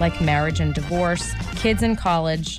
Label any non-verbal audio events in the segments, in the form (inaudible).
like marriage and divorce, kids in college,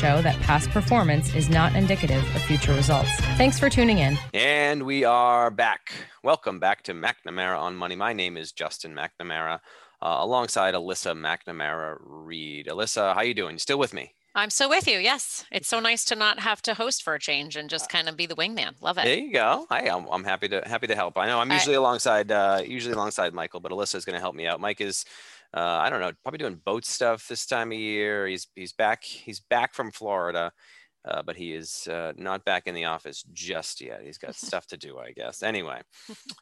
show that past performance is not indicative of future results. Thanks for tuning in. And we are back. Welcome back to McNamara on Money. My name is Justin McNamara, uh, alongside Alyssa McNamara Reed. Alyssa, how you doing? You still with me? I'm still with you. Yes, it's so nice to not have to host for a change and just kind of be the wingman. Love it. There you go. Hi, I'm, I'm happy to happy to help. I know I'm usually alongside uh, usually alongside Michael, but Alyssa is going to help me out. Mike is uh, I don't know, probably doing boat stuff this time of year. He's he's back he's back from Florida, uh, but he is uh, not back in the office just yet. He's got (laughs) stuff to do, I guess. Anyway,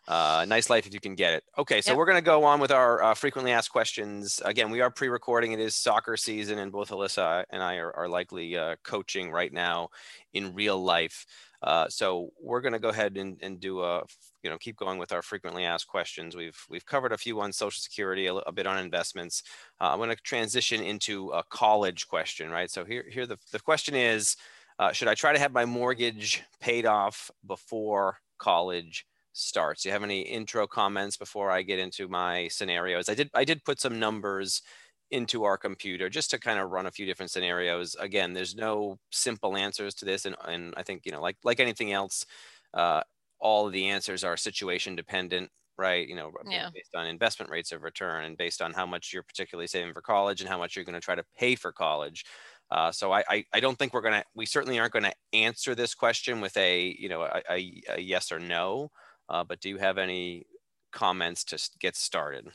uh, nice life if you can get it. Okay, so yep. we're going to go on with our uh, frequently asked questions. Again, we are pre-recording. It is soccer season, and both Alyssa and I are, are likely uh, coaching right now in real life. Uh, so we're going to go ahead and, and do a, you know, keep going with our frequently asked questions. We've we've covered a few on Social Security, a, a bit on investments. Uh, I'm going to transition into a college question, right? So here here the the question is, uh, should I try to have my mortgage paid off before college starts? Do you have any intro comments before I get into my scenarios? I did I did put some numbers into our computer just to kind of run a few different scenarios. Again, there's no simple answers to this, and, and I think you know, like like anything else, uh, all of the answers are situation dependent, right? You know, yeah. based on investment rates of return and based on how much you're particularly saving for college and how much you're going to try to pay for college. Uh, so I, I, I don't think we're gonna we certainly aren't going to answer this question with a you know a, a, a yes or no. Uh, but do you have any comments to get started?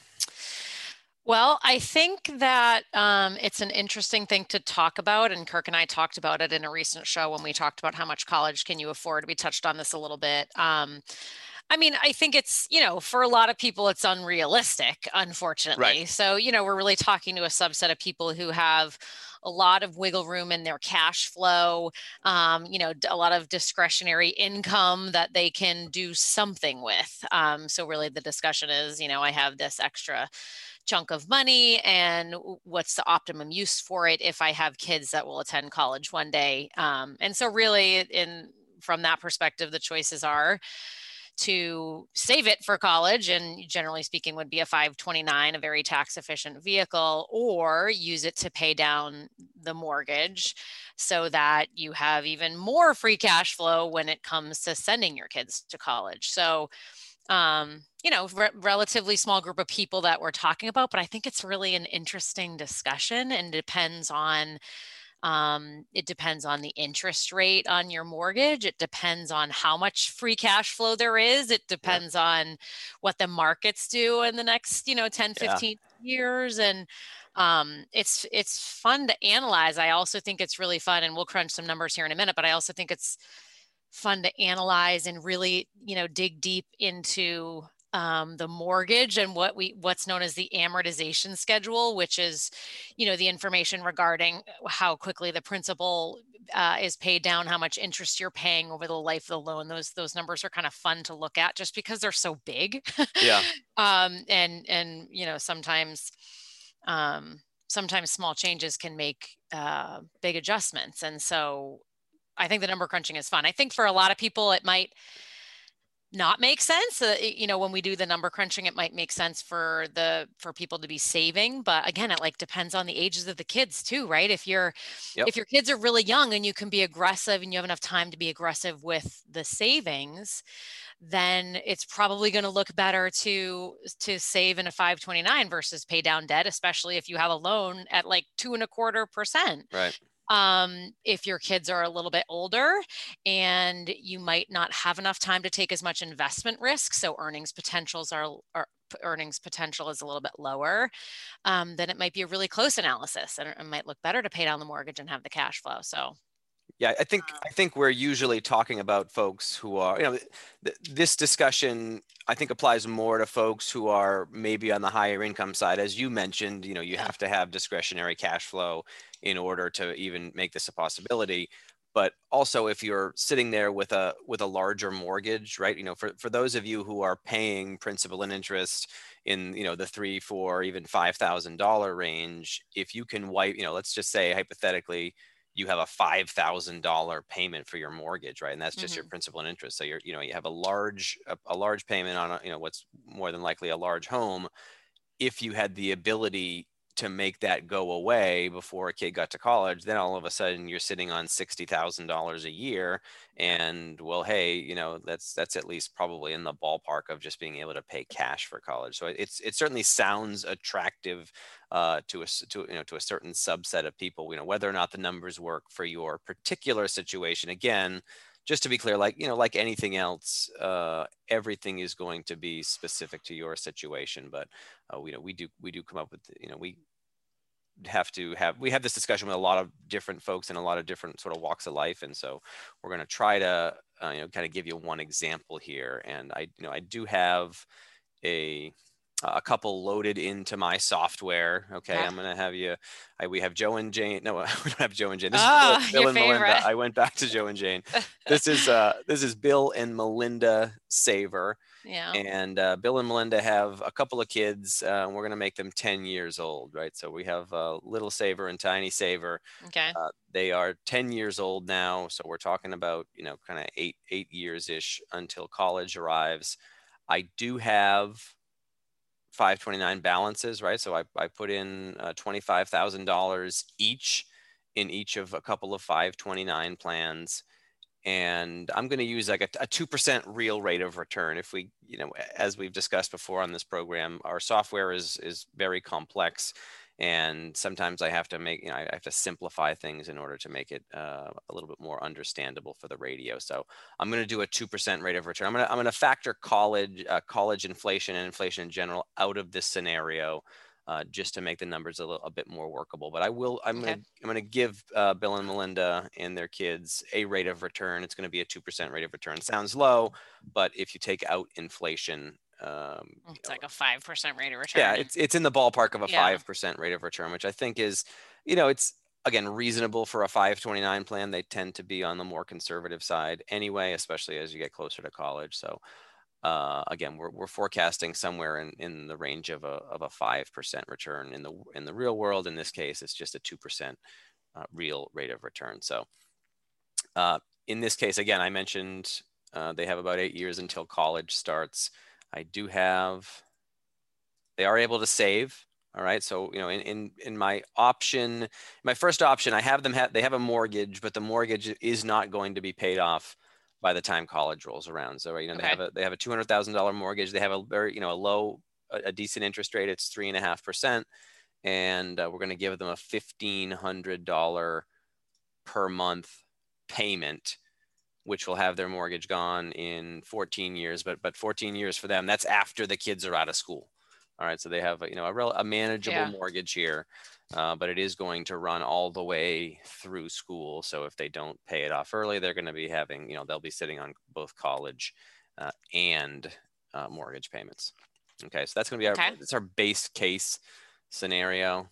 Well, I think that um, it's an interesting thing to talk about. And Kirk and I talked about it in a recent show when we talked about how much college can you afford. We touched on this a little bit. Um, I mean, I think it's, you know, for a lot of people, it's unrealistic, unfortunately. Right. So, you know, we're really talking to a subset of people who have a lot of wiggle room in their cash flow, um, you know, a lot of discretionary income that they can do something with. Um, so, really, the discussion is, you know, I have this extra chunk of money and what's the optimum use for it if I have kids that will attend college one day. Um, and so, really, in from that perspective, the choices are to save it for college and generally speaking would be a 529 a very tax efficient vehicle or use it to pay down the mortgage so that you have even more free cash flow when it comes to sending your kids to college. So um, you know, re- relatively small group of people that we're talking about, but I think it's really an interesting discussion and depends on Um, it depends on the interest rate on your mortgage. It depends on how much free cash flow there is. It depends yeah. on what the markets do in the next, you know, 10, 15 yeah. years. And um, it's it's fun to analyze. I also think it's really fun, and we'll crunch some numbers here in a minute. But I also think it's fun to analyze and really, you know, dig deep into um, the mortgage and what we what's known as the amortization schedule, which is, you know, the information regarding how quickly the principal uh, is paid down, how much interest you're paying over the life of the loan. Those those numbers are kind of fun to look at just because they're so big. Yeah. (laughs) um, and and you know sometimes um, sometimes small changes can make uh, big adjustments, and so I think the number crunching is fun. I think for a lot of people it might not make sense uh, you know when we do the number crunching it might make sense for the for people to be saving but again it like depends on the ages of the kids too right? If you're yep. if your kids are really young and you can be aggressive and you have enough time to be aggressive with the savings then it's probably going to look better to to save in a 529 versus pay down debt especially if you have a loan at like two and a quarter percent. Right um, if your kids are a little bit older and you might not have enough time to take as much investment risk so earnings potentials are, are earnings potential is a little bit lower um, then it might be a really close analysis and it might look better to pay down the mortgage and have the cash flow. So yeah, I think I think we're usually talking about folks who are, you know, th- this discussion I think applies more to folks who are maybe on the higher income side. As you mentioned, you know, you have to have discretionary cash flow in order to even make this a possibility. But also, if you're sitting there with a with a larger mortgage, right? You know, for for those of you who are paying principal and interest in you know the three, four, even five thousand dollar range, if you can wipe, you know, let's just say hypothetically you have a $5000 payment for your mortgage right and that's just mm-hmm. your principal and interest so you're you know you have a large a, a large payment on a, you know what's more than likely a large home if you had the ability to make that go away before a kid got to college, then all of a sudden you're sitting on sixty thousand dollars a year, and well, hey, you know that's that's at least probably in the ballpark of just being able to pay cash for college. So it's it certainly sounds attractive uh, to a to you know to a certain subset of people. You know whether or not the numbers work for your particular situation. Again, just to be clear, like you know, like anything else, uh, everything is going to be specific to your situation. But uh, we you know we do we do come up with you know we have to have we have this discussion with a lot of different folks in a lot of different sort of walks of life, and so we're going to try to uh, you know kind of give you one example here. And I you know I do have a a couple loaded into my software. Okay, yeah. I'm gonna have you. I, we have Joe and Jane. No, (laughs) we don't have Joe and Jane. This oh, is Bill, Bill and favorite. Melinda. I went back to Joe and Jane. (laughs) this is uh, this is Bill and Melinda Saver. Yeah. And uh, Bill and Melinda have a couple of kids. Uh, we're gonna make them 10 years old, right? So we have uh, Little Saver and Tiny Saver. Okay. Uh, they are 10 years old now, so we're talking about you know kind of eight eight years ish until college arrives. I do have 529 balances, right? So I, I put in uh, $25,000 each in each of a couple of 529 plans. And I'm going to use like a, a 2% real rate of return. If we, you know, as we've discussed before on this program, our software is, is very complex and sometimes I have to make you know I have to simplify things in order to make it uh, a little bit more understandable for the radio. So I'm going to do a two percent rate of return. I'm going to I'm going to factor college uh, college inflation and inflation in general out of this scenario. Uh, just to make the numbers a, little, a bit more workable, but I will. I'm okay. gonna I'm gonna give uh, Bill and Melinda and their kids a rate of return. It's gonna be a two percent rate of return. Sounds low, but if you take out inflation, um, it's like a five percent rate of return. Yeah, it's it's in the ballpark of a five yeah. percent rate of return, which I think is, you know, it's again reasonable for a 529 plan. They tend to be on the more conservative side anyway, especially as you get closer to college. So uh, again, we're, we're forecasting somewhere in, in the range of a of a five percent return in the in the real world. In this case, it's just a two percent uh, real rate of return. So uh, in this case, again, I mentioned uh, they have about eight years until college starts. I do have, they are able to save. All right. So, you know, in, in, in my option, my first option, I have them have, they have a mortgage, but the mortgage is not going to be paid off by the time college rolls around. So, you know, okay. they have a, they have a $200,000 mortgage. They have a very, you know, a low, a, a decent interest rate. It's three and a half percent. And uh, we're going to give them a $1,500 per month payment which will have their mortgage gone in 14 years but but 14 years for them that's after the kids are out of school all right so they have you know a, real, a manageable yeah. mortgage here uh, but it is going to run all the way through school so if they don't pay it off early they're going to be having you know they'll be sitting on both college uh, and uh, mortgage payments okay so that's going to be our okay. that's our base case scenario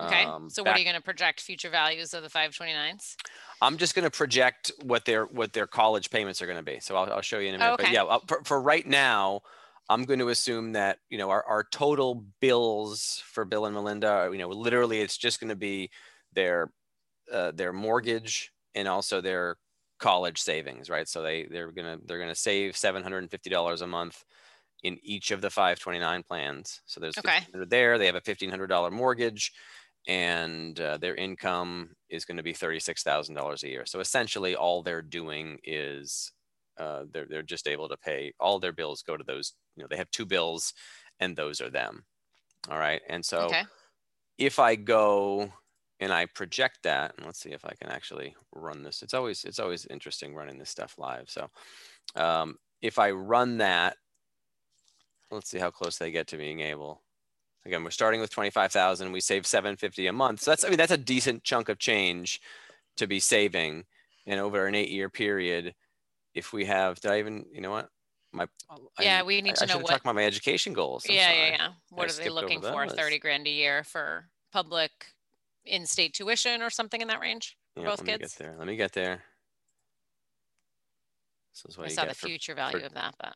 Okay. Um, so what are you going to project future values of the 529s? I'm just going to project what their what their college payments are going to be. So I'll, I'll show you in a minute. Oh, okay. But yeah, for, for right now, I'm going to assume that you know our, our total bills for Bill and Melinda, are, you know, literally it's just going to be their uh, their mortgage and also their college savings, right? So they they're gonna they're gonna save seven hundred and fifty dollars a month in each of the 529 plans. So there's okay. there. They have a fifteen hundred dollar mortgage and uh, their income is going to be $36,000 a year. So essentially all they're doing is uh, they're, they're just able to pay all their bills go to those, you know, they have two bills and those are them. All right. And so okay. if I go and I project that, and let's see if I can actually run this. It's always, it's always interesting running this stuff live. So um, if I run that, let's see how close they get to being able Again, we're starting with 25,000. We save 750 a month. So that's, I mean, that's a decent chunk of change to be saving. And over an eight year period, if we have, did I even, you know what? My, oh, yeah, I, we need to I know what, talk about my education goals. I'm yeah, yeah, yeah. What I are they looking for? 30 grand a year for public in-state tuition or something in that range for yeah, both let kids? Me get there. Let me get there. This is what I saw the for, future value for, of that, but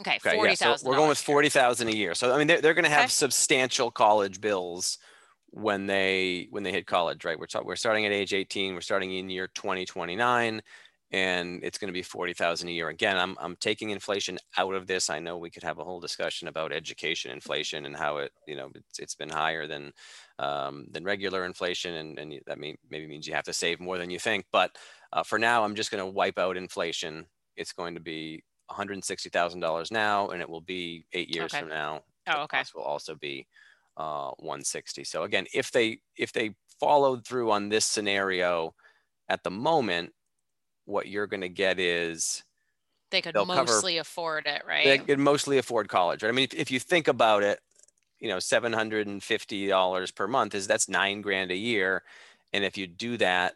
Okay, okay forty thousand. Yeah, so we're going with forty thousand a year. So I mean, they're, they're going to have okay. substantial college bills when they when they hit college, right? We're we're starting at age eighteen. We're starting in year twenty twenty nine, and it's going to be forty thousand a year. Again, I'm I'm taking inflation out of this. I know we could have a whole discussion about education inflation and how it you know it's, it's been higher than um, than regular inflation, and and that may, maybe means you have to save more than you think. But uh, for now, I'm just going to wipe out inflation. It's going to be $160,000 now, and it will be eight years okay. from now. Oh, okay. Will also be uh, 160. So again, if they if they followed through on this scenario at the moment, what you're going to get is they could mostly cover, afford it, right? They could mostly afford college. Right? I mean, if, if you think about it, you know, seven hundred and fifty dollars per month is that's nine grand a year, and if you do that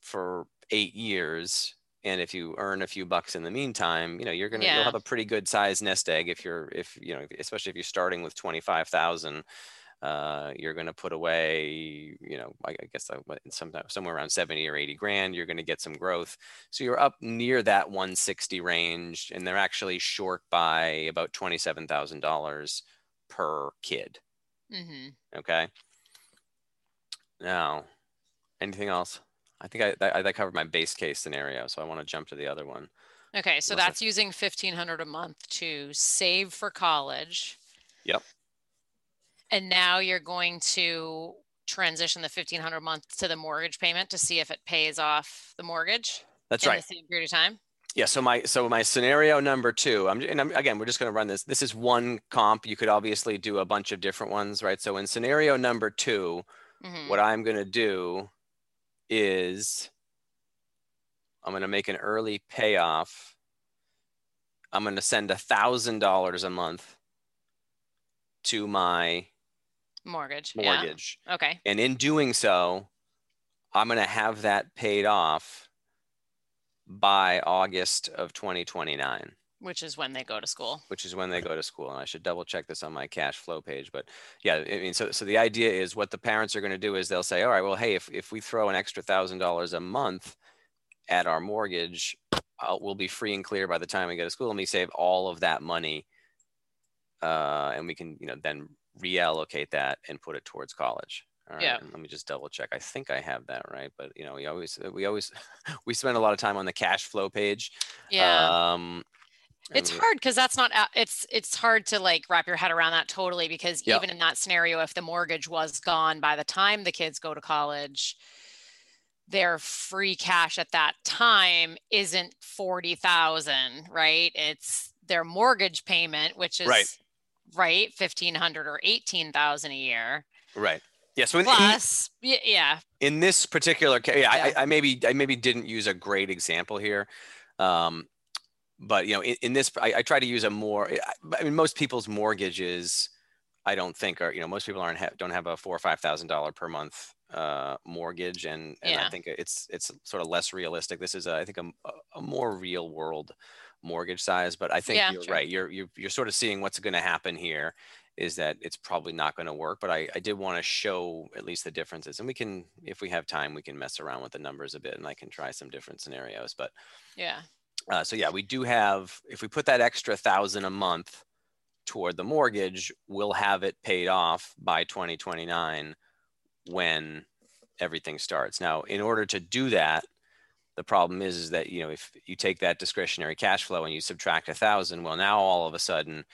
for eight years, and if you earn a few bucks in the meantime you know you're gonna yeah. you'll have a pretty good size nest egg if you're if you know especially if you're starting with 25000 uh, you're going to put away, you know, I, guess some, somewhere around 70 or 80 grand, you're going to get some growth. So you're up near that 160 range, and they're actually short by about $27,000 per kid. Mm-hmm. Okay. Now, anything else? I think I, that, that covered my base case scenario. So I want to jump to the other one. Okay, so that's using 1500 a month to save for college. Yep. And now you're going to transition the 1500 a month to the mortgage payment to see if it pays off the mortgage. That's right. the same period of time. Yeah. So my so my scenario number two. I'm and I'm, again we're just going to run this. This is one comp. You could obviously do a bunch of different ones, right? So in scenario number 2 mm-hmm. what I'm going to do is I'm going to make an early payoff. I'm going to send a thousand dollars a month to my mortgage. Mortgage. Yeah. Okay. And in doing so, I'm going to have that paid off by August of 2029 which is when they go to school which is when they go to school and i should double check this on my cash flow page but yeah i mean so, so the idea is what the parents are going to do is they'll say all right well hey if, if we throw an extra thousand dollars a month at our mortgage we'll be free and clear by the time we go to school and we save all of that money uh, and we can you know then reallocate that and put it towards college all right, yeah. let me just double check. I think I have that right, but you know, we always we always (laughs) we spend a lot of time on the cash flow page. Yeah. Um, it's hard because that's not it's it's hard to like wrap your head around that totally because yep. even in that scenario if the mortgage was gone by the time the kids go to college their free cash at that time isn't 40,000 right it's their mortgage payment which is right, right 1500 or 18,000 a year right Yeah. So in, plus, in, yeah. In this particular case, yeah, yeah. I, I, maybe I maybe didn't use a great example here. Um, but you know, in, in this, I, I, try to use a more. I mean, most people's mortgages, I don't think are. You know, most people aren't ha- don't have a four or five thousand dollar per month uh, mortgage, and and yeah. I think it's it's sort of less realistic. This is, a, I think, a, a more real world mortgage size. But I think yeah, you're right. You're, you're you're sort of seeing what's going to happen here is that it's probably not going to work. But I, I did want to show at least the differences, and we can, if we have time, we can mess around with the numbers a bit, and I can try some different scenarios. But yeah. Uh, so yeah, we do have. If we put that extra thousand a month toward the mortgage, we'll have it paid off by 2029 when everything starts. Now, in order to do that, the problem is, is that you know if you take that discretionary cash flow and you subtract a thousand, well, now all of a sudden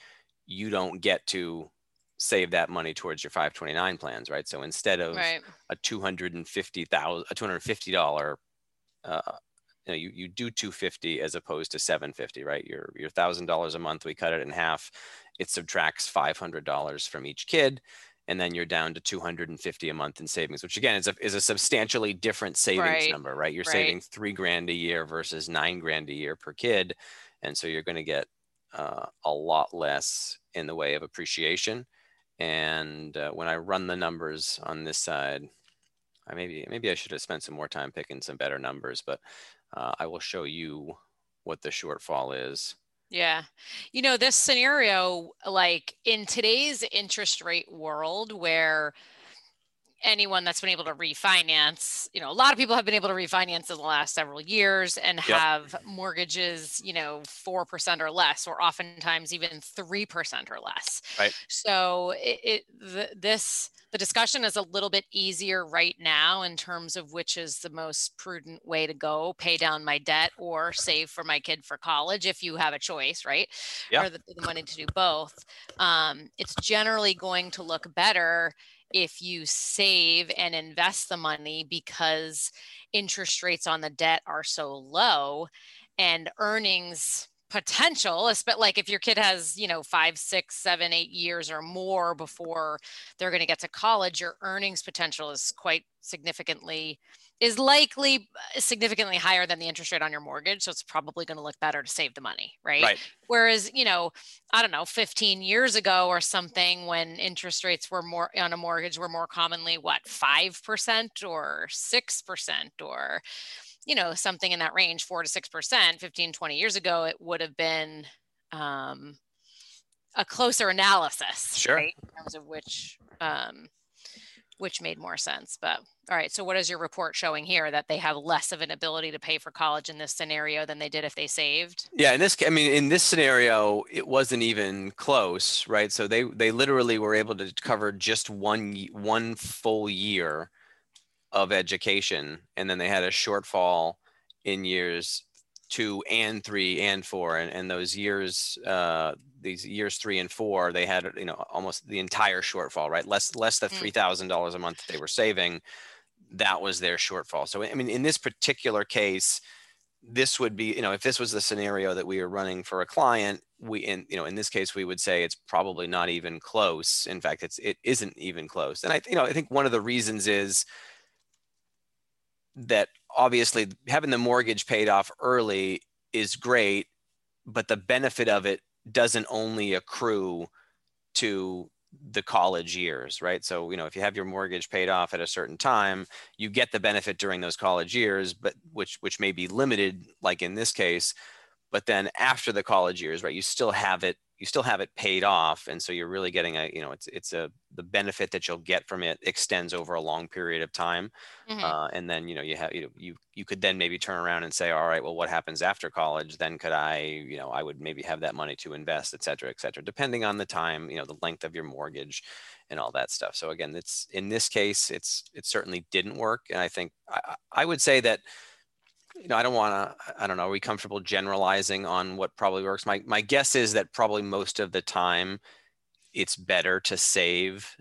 you don't get to save that money towards your 529 plans, right? So instead of right. a 250,000, a 250 dollar, uh, you know, you, you do 250 as opposed to 750, right? Your your thousand dollars a month, we cut it in half. It subtracts $500 from each kid and then you're down to 250 a month in savings which again is a, is a substantially different savings right. number right you're right. saving three grand a year versus nine grand a year per kid and so you're going to get uh, a lot less in the way of appreciation and uh, when i run the numbers on this side I maybe maybe i should have spent some more time picking some better numbers but uh, i will show you what the shortfall is yeah. You know, this scenario, like in today's interest rate world where anyone that's been able to refinance, you know, a lot of people have been able to refinance in the last several years and yep. have mortgages, you know, 4% or less, or oftentimes even 3% or less. Right. So it, it the, this, the discussion is a little bit easier right now in terms of which is the most prudent way to go pay down my debt or save for my kid for college if you have a choice right yeah. or the, the money to do both um, it's generally going to look better if you save and invest the money because interest rates on the debt are so low and earnings potential but like if your kid has you know five six seven eight years or more before they're going to get to college your earnings potential is quite significantly is likely uh, significantly higher than the interest rate on your mortgage so it's probably going to look better to save the money right? right whereas you know i don't know 15 years ago or something when interest rates were more on a mortgage were more commonly what 5% or 6% or you know something in that range 4 to 6% 15 20 years ago it would have been um, a closer analysis sure right, in terms of which um, which made more sense but all right so what is your report showing here that they have less of an ability to pay for college in this scenario than they did if they saved? Yeah in this i mean in this scenario it wasn't even close right? So they they literally were able to cover just one one full year of education and then they had a shortfall in years two and three and four and, and those years uh, these years three and four they had you know almost the entire shortfall right? Less less than three thousand dollars a month that they were saving that was their shortfall. So i mean in this particular case this would be you know if this was the scenario that we were running for a client we in you know in this case we would say it's probably not even close. In fact it's it isn't even close. And i you know i think one of the reasons is that obviously having the mortgage paid off early is great, but the benefit of it doesn't only accrue to the college years, right? So, you know, if you have your mortgage paid off at a certain time, you get the benefit during those college years, but which which may be limited like in this case, but then after the college years, right, you still have it you still have it paid off and so you're really getting a you know it's it's a the benefit that you'll get from it extends over a long period of time mm-hmm. uh, and then you know you have you know you you could then maybe turn around and say all right well what happens after college then could i you know i would maybe have that money to invest et cetera et cetera depending on the time you know the length of your mortgage and all that stuff so again it's in this case it's it certainly didn't work and i think i, I would say that you know, I don't want to, I don't know, are we comfortable generalizing on what probably works? My, my guess is that probably most of the time it's better to save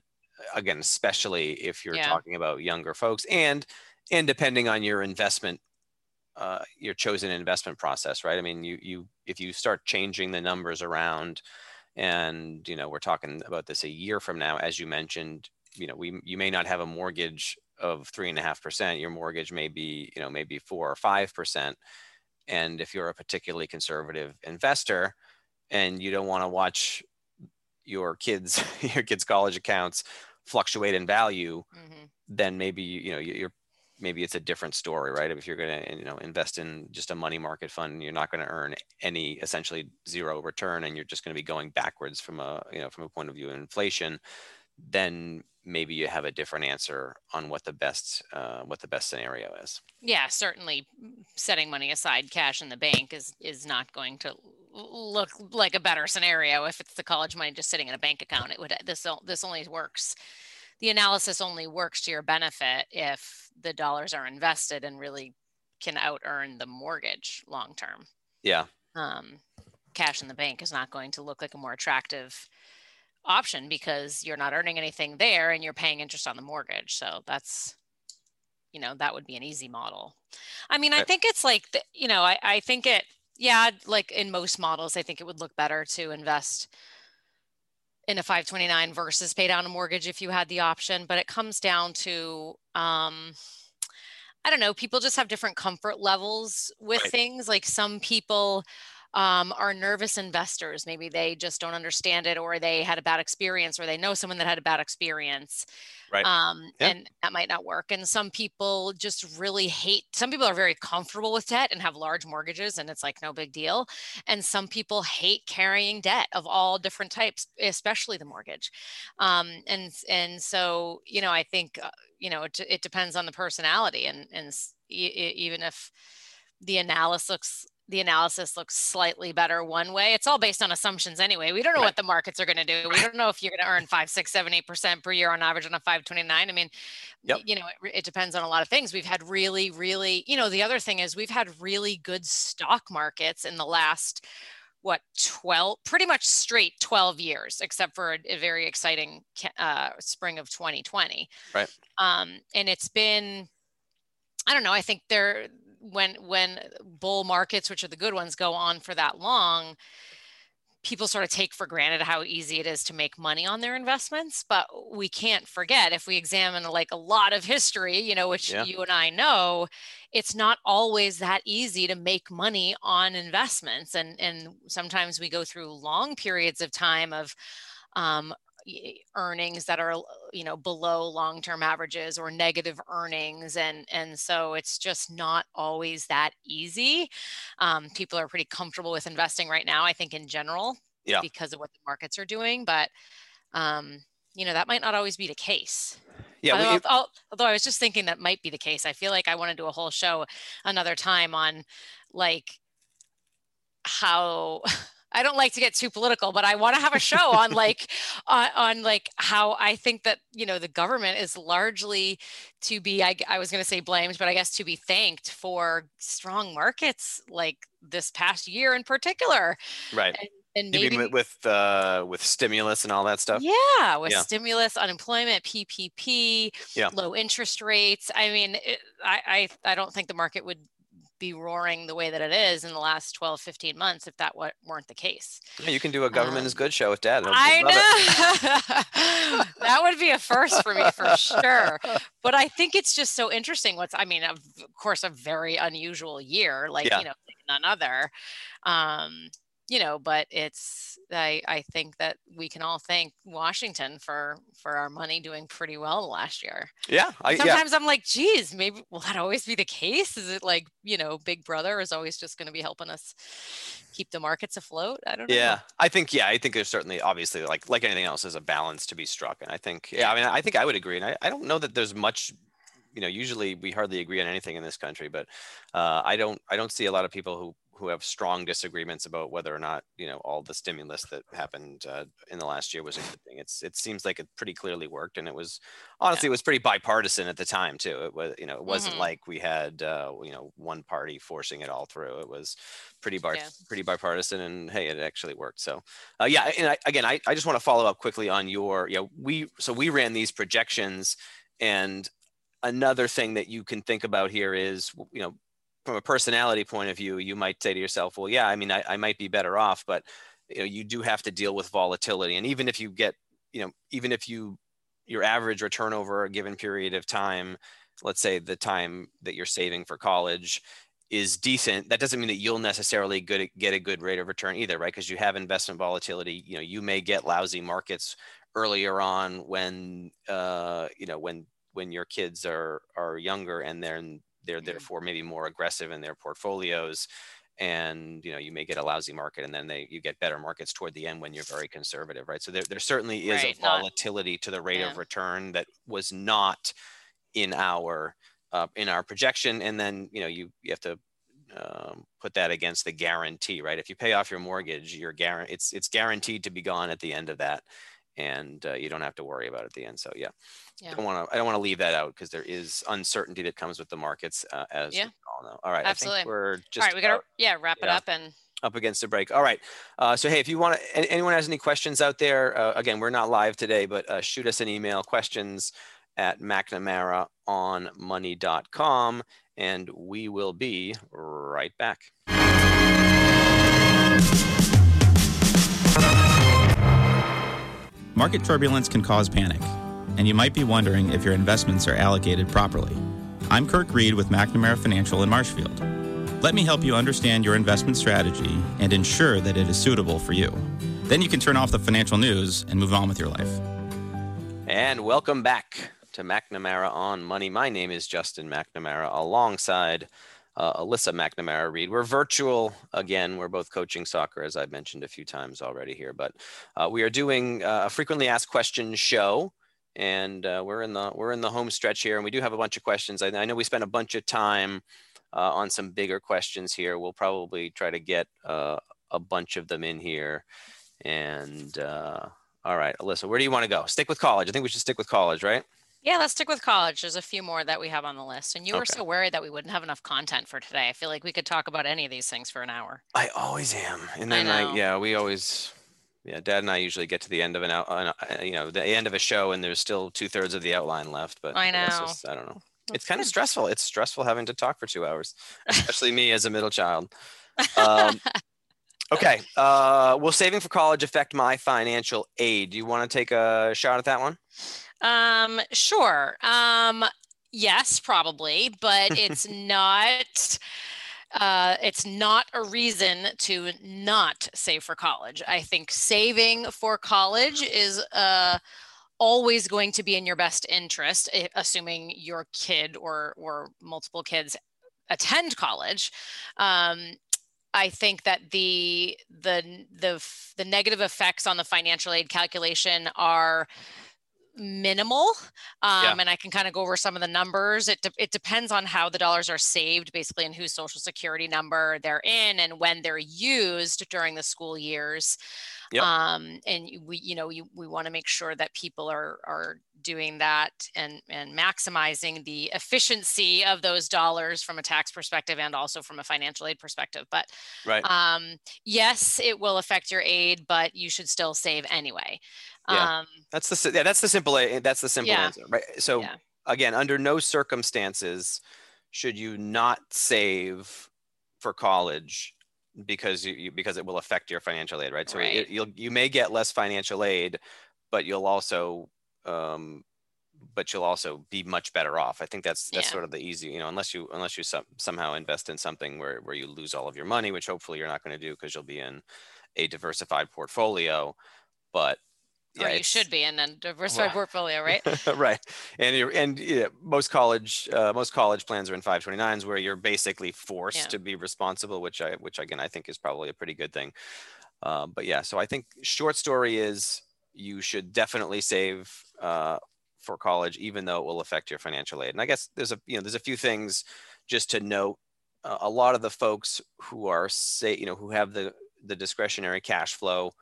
again, especially if you're yeah. talking about younger folks and, and depending on your investment, uh, your chosen investment process, right? I mean, you, you, if you start changing the numbers around and, you know, we're talking about this a year from now, as you mentioned, you know we you may not have a mortgage of three and a half percent your mortgage may be you know maybe four or five percent and if you're a particularly conservative investor and you don't want to watch your kids (laughs) your kids college accounts fluctuate in value mm-hmm. then maybe you know you're maybe it's a different story right if you're going to you know invest in just a money market fund you're not going to earn any essentially zero return and you're just going to be going backwards from a you know from a point of view of inflation then maybe you have a different answer on what the best uh, what the best scenario is. Yeah certainly setting money aside cash in the bank is is not going to look like a better scenario. If it's the college money just sitting in a bank account it would this this only works the analysis only works to your benefit if the dollars are invested and really can out earn the mortgage long term yeah. Um, cash in the bank is not going to look like a more attractive option because you're not earning anything there and you're paying interest on the mortgage. So that's, you know, that would be an easy model. I mean, I think it's like, the, you know, I, I think it, yeah, like in most models, I think it would look better to invest in a 529 versus pay down a mortgage if you had the option. But it comes down to, um, I don't know, people just have different comfort levels with right. things. Like some people, um, are nervous investors. Maybe they just don't understand it, or they had a bad experience, or they know someone that had a bad experience. Right. Um, yeah. And that might not work. And some people just really hate, some people are very comfortable with debt and have large mortgages, and it's like no big deal. And some people hate carrying debt of all different types, especially the mortgage. Um, and, and so, you know, I think, uh, you know, it, it depends on the personality. And, and even if, the analysis looks the analysis looks slightly better one way. It's all based on assumptions anyway. We don't know right. what the markets are going to do. We don't know if you're going to earn five, six, seven, eight percent per year on average on a 529. I mean, yep. you know, it, it, depends on a lot of things. We've had really, really, you know, the other thing is we've had really good stock markets in the last what 12 pretty much straight 12 years except for a, a very exciting uh, spring of 2020 right um, and it's been i don't know i think they're when when bull markets which are the good ones go on for that long people sort of take for granted how easy it is to make money on their investments but we can't forget if we examine like a lot of history you know which yeah. you and i know it's not always that easy to make money on investments and and sometimes we go through long periods of time of um, earnings that are you know below long-term averages or negative earnings and and so it's just not always that easy um, people are pretty comfortable with investing right now i think in general yeah. because of what the markets are doing but um, you know that might not always be the case yeah although, we, although i was just thinking that might be the case i feel like i want to do a whole show another time on like how (laughs) I don't like to get too political, but I want to have a show on like (laughs) on, on, like how I think that you know the government is largely to be I, I was going to say blamed, but I guess to be thanked for strong markets like this past year in particular. Right. And, and maybe with uh, with stimulus and all that stuff. Yeah, with yeah. stimulus, unemployment, PPP, yeah. low interest rates. I mean, it, I, I I don't think the market would be roaring the way that it is in the last 12 15 months if that weren't the case. Yeah, you can do a government um, is good show with dad i know. (laughs) That would be a first for me for sure. (laughs) But i think it's just so interesting what's i mean of course a very unusual year like yeah. you know none other. Um you know, but it's I I think that we can all thank Washington for for our money doing pretty well last year. Yeah, I, sometimes yeah. I'm like, geez, maybe will that always be the case? Is it like you know, Big Brother is always just going to be helping us keep the markets afloat? I don't know. Yeah, I think yeah, I think there's certainly obviously like like anything else, there's a balance to be struck, and I think yeah, I mean I think I would agree, and I, I don't know that there's much you know usually we hardly agree on anything in this country but uh, i don't i don't see a lot of people who who have strong disagreements about whether or not you know all the stimulus that happened uh, in the last year was a good thing. It's it seems like it pretty clearly worked, and it was honestly yeah. it was pretty bipartisan at the time too. It was you know it wasn't mm-hmm. like we had uh, you know one party forcing it all through. It was pretty bar- yeah. pretty bipartisan, and hey, it actually worked. So uh, yeah, and I, again, I, I just want to follow up quickly on your you know we so we ran these projections and another thing that you can think about here is you know from a personality point of view, you might say to yourself, well, yeah, I mean, I, I might be better off, but you know, you do have to deal with volatility. And even if you get, you know, even if you your average return over a given period of time, let's say the time that you're saving for college is decent, that doesn't mean that you'll necessarily good, get a good rate of return either, right? Because you have investment volatility. You know, you may get lousy markets earlier on when uh, you know when when your kids are are younger and they're they're mm-hmm. therefore maybe more aggressive in their portfolios and you know you may get a lousy market and then they you get better markets toward the end when you're very conservative right so there, there certainly is right, a volatility not, to the rate yeah. of return that was not in our uh, in our projection and then you know you you have to um, put that against the guarantee right if you pay off your mortgage you're guaranteed it's it's guaranteed to be gone at the end of that and uh, you don't have to worry about it at the end. So yeah, yeah. I don't want to I don't want to leave that out because there is uncertainty that comes with the markets uh, as yeah. all know. All right, absolutely. we're just all right. We gotta yeah wrap yeah, it up and up against the break. All right. Uh, so hey, if you want to, anyone has any questions out there, uh, again, we're not live today, but uh, shoot us an email questions at McNamaraonmoney.com and we will be right back. Market turbulence can cause panic, and you might be wondering if your investments are allocated properly. I'm Kirk Reed with McNamara Financial in Marshfield. Let me help you understand your investment strategy and ensure that it is suitable for you. Then you can turn off the financial news and move on with your life. And welcome back to McNamara on Money. My name is Justin McNamara alongside uh, Alyssa McNamara Reed. We're virtual again. We're both coaching soccer, as I've mentioned a few times already here, but uh, we are doing uh, a frequently asked questions show. And uh, we're in the we're in the home stretch here, and we do have a bunch of questions. I, I know we spent a bunch of time uh, on some bigger questions here. We'll probably try to get a bunch of them in here. And all right, Alyssa, where do you want to go? Stick with college. I think we should stick with college, right? Yeah, let's stick with college. There's a few more that we have on the list. And you okay. were so worried that we wouldn't have enough content for today. I feel like we could talk about any of these things for an hour. I always am. And then I, I yeah, we always yeah, Dad and I usually get to the end of an out, uh, you know, the end of a show, and there's still two thirds of the outline left. But I know. Just, I don't know. That's it's kind good. of stressful. It's stressful having to talk for two hours, (laughs) especially me as a middle child. Um, (laughs) okay. Uh, will saving for college affect my financial aid? Do you want to take a shot at that one? Um, sure. Um, yes, probably, but (laughs) it's not uh, it's not a reason to not save for college. I think saving for college is uh, always going to be in your best interest, assuming your kid or or multiple kids attend college. Um, I think that the the the the negative effects on the financial aid calculation are minimal um, yeah. and i can kind of go over some of the numbers it, de- it depends on how the dollars are saved basically and whose social security number they're in and when they're used during the school years yep. um, and we you know we, we want to make sure that people are are doing that and and maximizing the efficiency of those dollars from a tax perspective and also from a financial aid perspective but right um, yes it will affect your aid but you should still save anyway yeah. Um, that's the yeah, that's the simple that's the simple yeah. answer, right? So yeah. again, under no circumstances should you not save for college because you, you because it will affect your financial aid, right? So right. It, you'll you may get less financial aid, but you'll also um, but you'll also be much better off. I think that's that's yeah. sort of the easy, you know, unless you unless you some, somehow invest in something where where you lose all of your money, which hopefully you're not going to do because you'll be in a diversified portfolio. But yeah, or you should be in a diversified well, (laughs) portfolio, right? right. And you're, and yeah, most college uh, most college plans are in 529s where you're basically forced yeah. to be responsible, which I which again I think is probably a pretty good thing. Um, but yeah, so I think short story is you should definitely save uh, for college, even though it will affect your financial aid. And I guess there's a you know there's a few things just to note. Uh, a lot of the folks who are say you know who have the the discretionary cash flow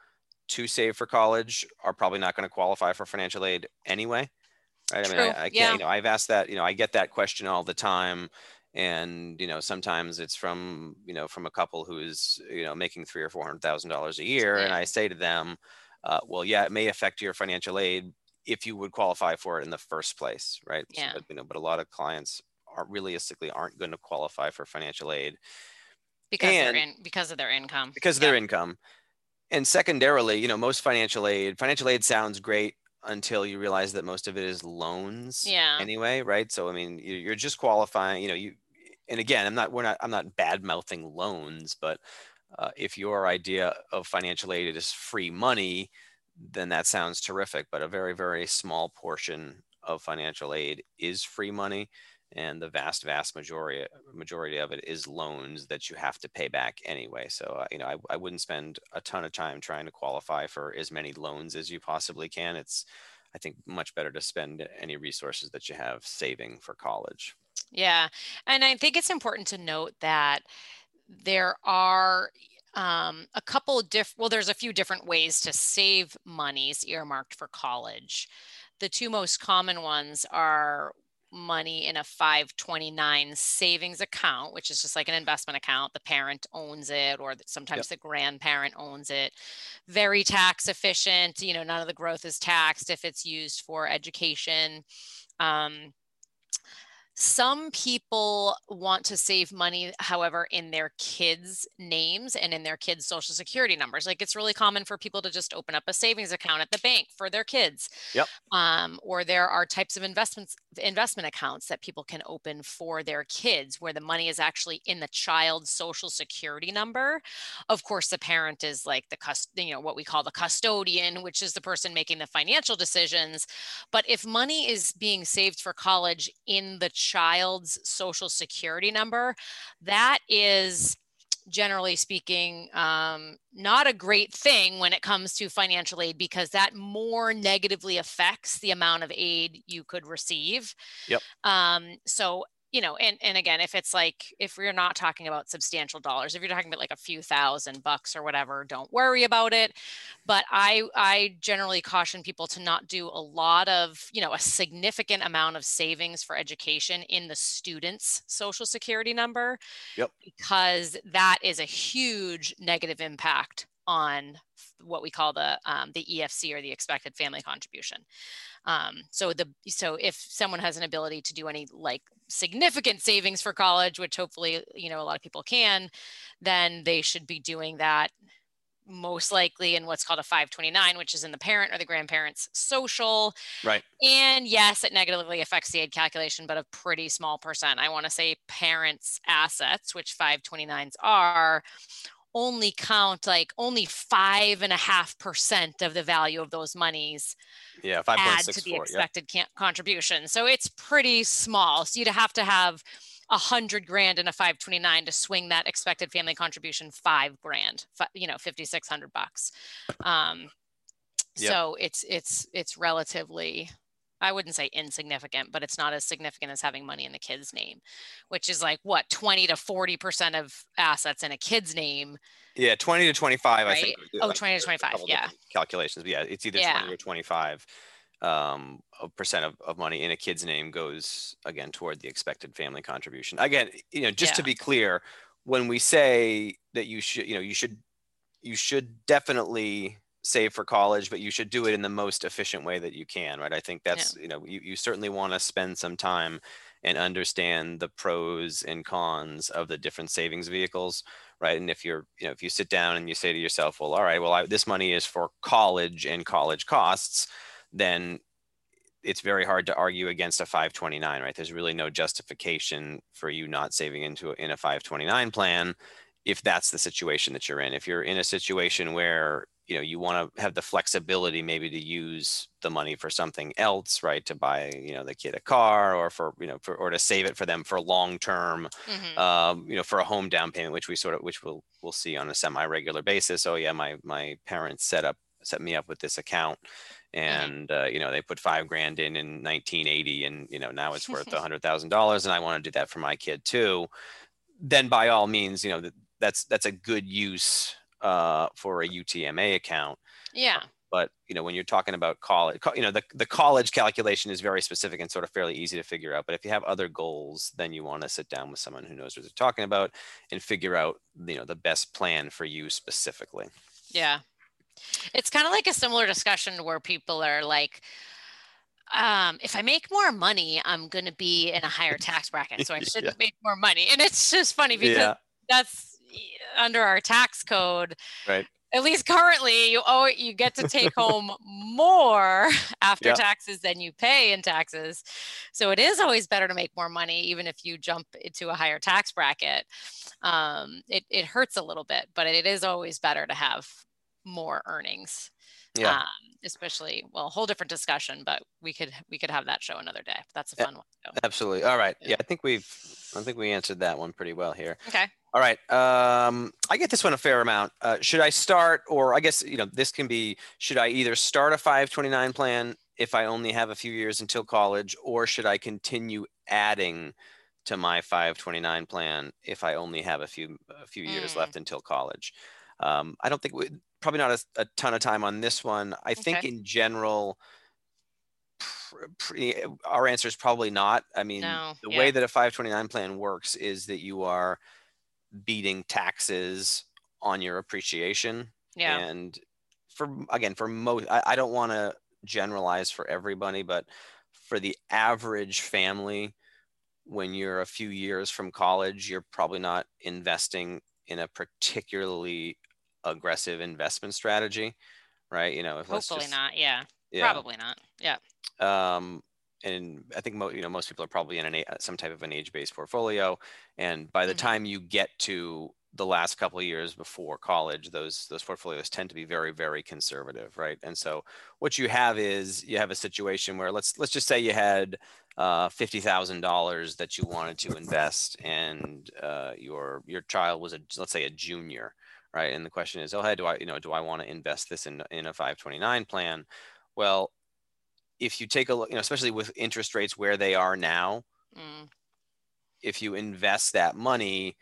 to save for college are probably not going to qualify for financial aid anyway. Right. I mean, I, I can't, yeah. you know, I've asked that, you know, I get that question all the time. And, you know, sometimes it's from, you know, from a couple who is, you know, making three or $400,000 a year. Yeah. And I say to them, uh, well, yeah, it may affect your financial aid if you would qualify for it in the first place. Right. Yeah. So, you know, but a lot of clients are realistically aren't going to qualify for financial aid because and, they're in because of their income because of their income and secondarily, you know, most financial aid, financial aid sounds great until you realize that most of it is loans Yeah. anyway right? So i mean you- you're just qualifying you know you and again i'm not we're not i'm not bad mouthing loans but uh, if your idea of financial aid is free money then that sounds terrific. But a very very small portion of financial aid is free money and the vast vast majority majority of it is loans that you have to pay back anyway so uh, you know I, I wouldn't spend a ton of time trying to qualify for as many loans as you possibly can it's i think much better to spend any resources that you have saving for college Yeah. And I think it's important to note that there are um, a couple different well, there's a few different ways to save monies earmarked for college. The two most common ones are money in a 529 savings account, which is just like an investment account. The parent owns it, or sometimes the grandparent owns it. Very tax efficient. You know, none of the growth is taxed if it's used for education. Um, some people want to save money, however, in their kids' names and in their kids' social security numbers. Like it's really common for people to just open up a savings account at the bank for their kids. Yep. Um, or there are types of investments, investment accounts that people can open for their kids where the money is actually in the child's social security number. Of course, the parent is like the cust, you know, what we call the custodian, which is the person making the financial decisions. But if money is being saved for college in the child's social security number, that is generally speaking um, not a great thing when it comes to financial aid because that more negatively affects the amount of aid you could receive. Yep. Um, so you know, and and again, if it's like if we're not talking about substantial dollars, if you're talking about like a few thousand bucks or whatever, don't worry about it. But I I generally caution people to not do a lot of you know a significant amount of savings for education in the student's social security number. Yep. Because that is a huge negative impact on what we call the um, the EFC or the expected family contribution. Um, so the so if someone has an ability to do any like significant savings for college, which hopefully you know a lot of people can, then they should be doing that most likely in what's called a 529, which is in the parent or the grandparent's social. Right. And yes, it negatively affects the aid calculation, but a pretty small percent. I want to say parents' assets, which 529s are, only count like only five and a half percent of the value of those monies yeah add to the 5.64 yep. expected can- contribution. So it's pretty small. So you'd have to have a hundred grand in a 529 to swing that expected family contribution five grand, you know, 5,600 bucks. Um, Yep. So it's it's it's relatively, I wouldn't say insignificant, but it's not as significant as having money in the kid's name, which is like what 20 to 40 percent of assets in a kid's name. yeah 20 to 25 i think Oh, like, 20 to 25, yeah. calculations but yeah it's either Yeah. 20 or 25 um, percent of, of money in a kid's name goes again toward the expected family contribution again you know just to be clear when we say that you should you know you should you should definitely save for college but you should do it in the most efficient way that you can right? I think that's you know you, you certainly want to spend some time and understand the pros and cons of the different savings vehicles right? And if you're you know if you sit down and you say to yourself well all right well I, this money is for college and college costs then it's very hard to argue against a 529 right? There's really no justification for you not saving into in a 529 plan if that's the situation that you're in. If you're in a situation where you know you want to have the flexibility maybe to use the money for something else right to buy you know the kid a car or for you know for or to save it for them for long term Mhm. um, you know, for a home down payment, which we sort of, which we'll, we'll see on a semi-regular basis. Oh yeah, my, my parents set up, set me up with this account and, uh, you know, they put five grand in in 1980 and, you know, now it's worth a (laughs) hundred thousand dollars and I want to do that for my kid too. Then by all means, you know, that's, that's a good use, uh, for a UTMA account Yeah. but you know when you're talking about college co- you know the, the college calculation is very specific and sort of fairly easy to figure out but if you have other goals then you want to sit down with someone who knows what they're talking about and figure out you know the best plan for you specifically Yeah. It's kind of like a similar discussion where people are like, um, if I make more money, I'm going to be in a higher tax bracket. So I (laughs) shouldn't make more money. And it's just funny because yeah that's under our tax code. Right. at least currently you owe you get to take (laughs) home more after yep. taxes than you pay in taxes. So it is always better to make more money, even if you jump into a higher tax bracket. Um, it, it hurts a little bit, but it is always better to have more earnings. Yeah. Um, especially well, a whole different discussion, but we could we could have that show another day. That's a fun yeah, one. Absolutely. All right. Yeah, I think we've I think we answered that one pretty well here. Okay. All right. Um, I get this one a fair amount. Uh, should I start, or I guess you know, this can be: should I either start a 529 plan if I only have a few years until college, or should I continue adding to my 529 plan if I only have a few a few years mm. left until college? Um, I don't think we probably not a, a, ton of time on this one. I okay. think in general, our answer is probably not. I mean, no, the yeah. way that a 529 plan works is that you are beating taxes on your appreciation. Yeah. And for again, for most, I, I don't want to generalize for everybody, but for the average family, when you're a few years from college, you're probably not investing in a particularly aggressive investment strategy, right? You know, if hopefully just, not. Yeah. yeah. Probably not. Yeah. Um, and I think mo- you know most people are probably in an some type of an age-based portfolio, and by the mm-hmm. time you get to the last couple of years before college, those those portfolios tend to be very very conservative, right? And so what you have is you have a situation where let's let's just say you had uh, fifty thousand dollars that you wanted to invest, and uh, your your child was a let's say a junior, right? And the question is, oh hey, do I you know do I want to invest this in in a five twenty nine plan? Well, if you take a look, you know, especially with interest rates where they are now, mm. if you invest that money,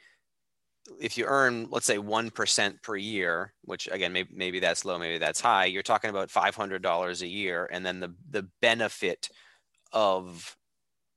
if you earn, let's say, 1% per year, which again, maybe, maybe that's low, maybe that's high, you're talking about $500 a year. And then the, the benefit of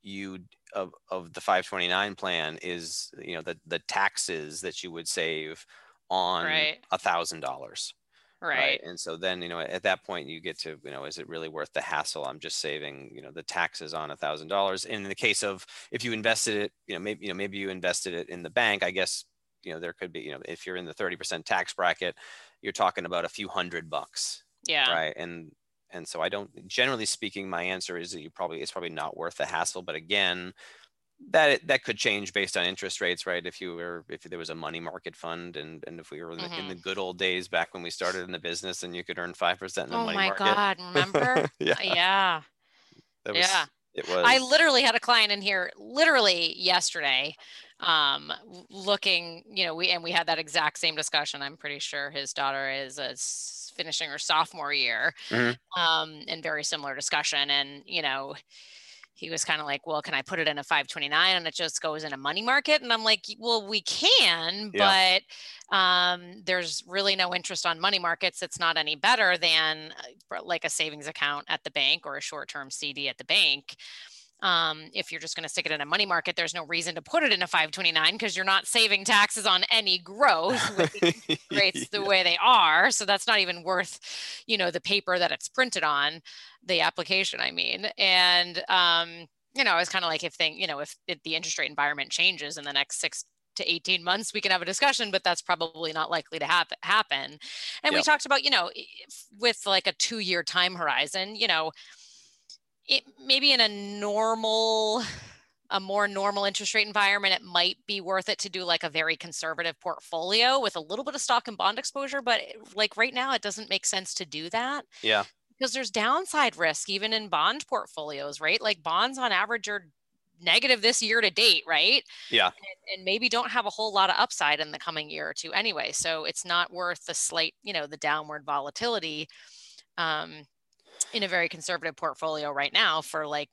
you of, of the 529 plan is, you know, the, the taxes that you would save on a thousand dollars right. and so then you know at that point you get to you know is it really worth the hassle? I'm just saving you know the taxes on a thousand dollars. In the case of if you invested it you know maybe you know maybe you invested it in the bank i guess you know there could be you know if you're in the 30% tax bracket you're talking about a few hundred bucks yeah. right? And and so i don't generally speaking my answer is that you probably it's probably not worth the hassle. But again that that could change based on interest rates, right? If you were if there was a money market fund, and and if we were in the, mm-hmm. in the mm-hmm. good old days back when we started in the business, and you could earn five percent in the oh money market. Oh my God! Remember? (laughs) yeah. Yeah. Was, yeah. It was. I literally had a client in here literally yesterday, um, looking. You know, we and we had that exact same discussion. I'm pretty sure his daughter is a finishing her sophomore year, mm-hmm. um, and very similar discussion. And you know he was kind of like, well, can I put it in a 529 and it just goes in a money market? And I'm like, well, we can, yeah. but um, there's really no interest on money markets. It's not any better than uh, like a savings account at the bank or a short term CD at the bank. Um, if you're just going to stick it in a money market, there's no reason to put it in a 529 because you're not saving taxes on any growth with (laughs) rates the yeah. way they are. So that's not even worth, you know, the paper that it's printed on, the application, I mean. And, um, you know, it's kind of like if thing, you know, if, if the interest rate environment changes in the next six to 18 months we can have a discussion but that's probably not likely to happen happen and yep. we talked about you know with like a two year time horizon you know it maybe in a normal a more normal interest rate environment it might be worth it to do like a very conservative portfolio with a little bit of stock and bond exposure but like right now it doesn't make sense to do that. Yeah. Because there's downside risk even in bond portfolios right? Like bonds on average are negative this year to date right? Yeah. And, and maybe don't have a whole lot of upside in the coming year or two anyway. So it's not worth the slight you know the downward volatility. Um in a very conservative portfolio right now for like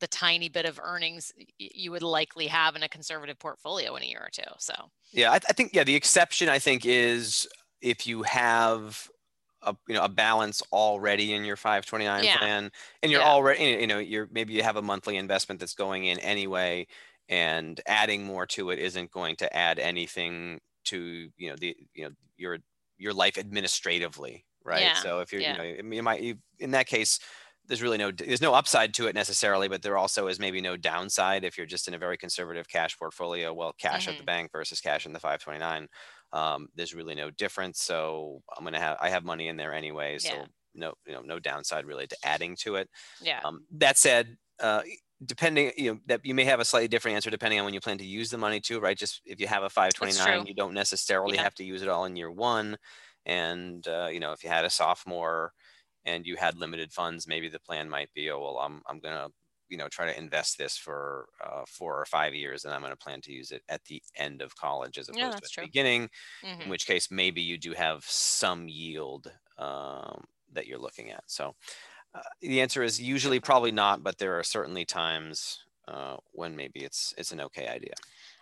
the tiny bit of earnings you would likely have in a conservative portfolio in a year or two. So yeah, I, I think yeah the exception I think is if you have a you know a balance already in your 529 yeah. plan and you're yeah. already you know you're maybe you have a monthly investment that's going in anyway and adding more to it isn't going to add anything to you know the you know your your life administratively right? Yeah. So if you're, yeah. you know, you might, you, in that case, there's really no, there's no upside to it necessarily, but there also is maybe no downside if you're just in a very conservative cash portfolio. Well, cash mm-hmm. at the mm-hmm. bank versus cash in the 529. um, there's really no difference. So I'm gonna have I have money in there anyway, so Yeah. no you know no downside really to adding to it. Yeah. Um, that said, uh, depending you know that you may have a slightly different answer depending on when you plan to use the money too, right? Just if you have a 529, you don't necessarily Yeah. have to use it all in year one. And uh, you know if you had a sophomore and you had limited funds, maybe the plan might be, oh well, I'm I'm gonna you know try to invest this for uh, four or five years, and I'm gonna plan to use it at the end of college as opposed Yeah, to at true. the beginning. Mhm. In which case, maybe you do have some yield um, that you're looking at. So uh, the answer is usually probably not, but there are certainly times uh, when maybe it's it's an okay idea.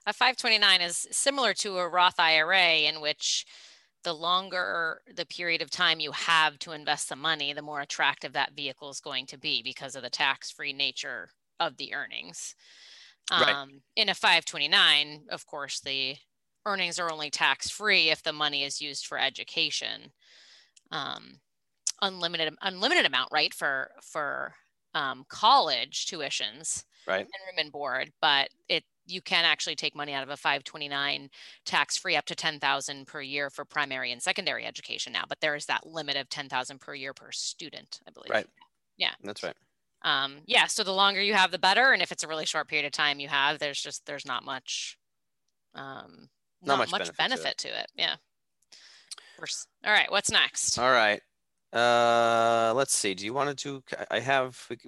A 529 is similar to a Roth IRA in which the longer the period of time you have to invest the money, the more attractive that vehicle is going to be because of the tax-free nature of the earnings. Right. Um, in a 529, of course, the earnings are only tax-free if the money is used for education. Um, unlimited unlimited amount, right? For for um, college tuitions Right. and room and board, but it you can actually take money out of a 529 tax free up to 10,000 per year for primary and secondary education now, but there is that limit of 10,000 per year per student, I believe. Right. Yeah. That's right. Um, yeah. So the longer you have, the better. And if it's a really short period of time you have, there's just there's not much, um, Not not, much much, benefit to it. benefit to it. Yeah. Of course. All right. What's next? All right. Uh, let's see. Do you want to do? I have. (laughs)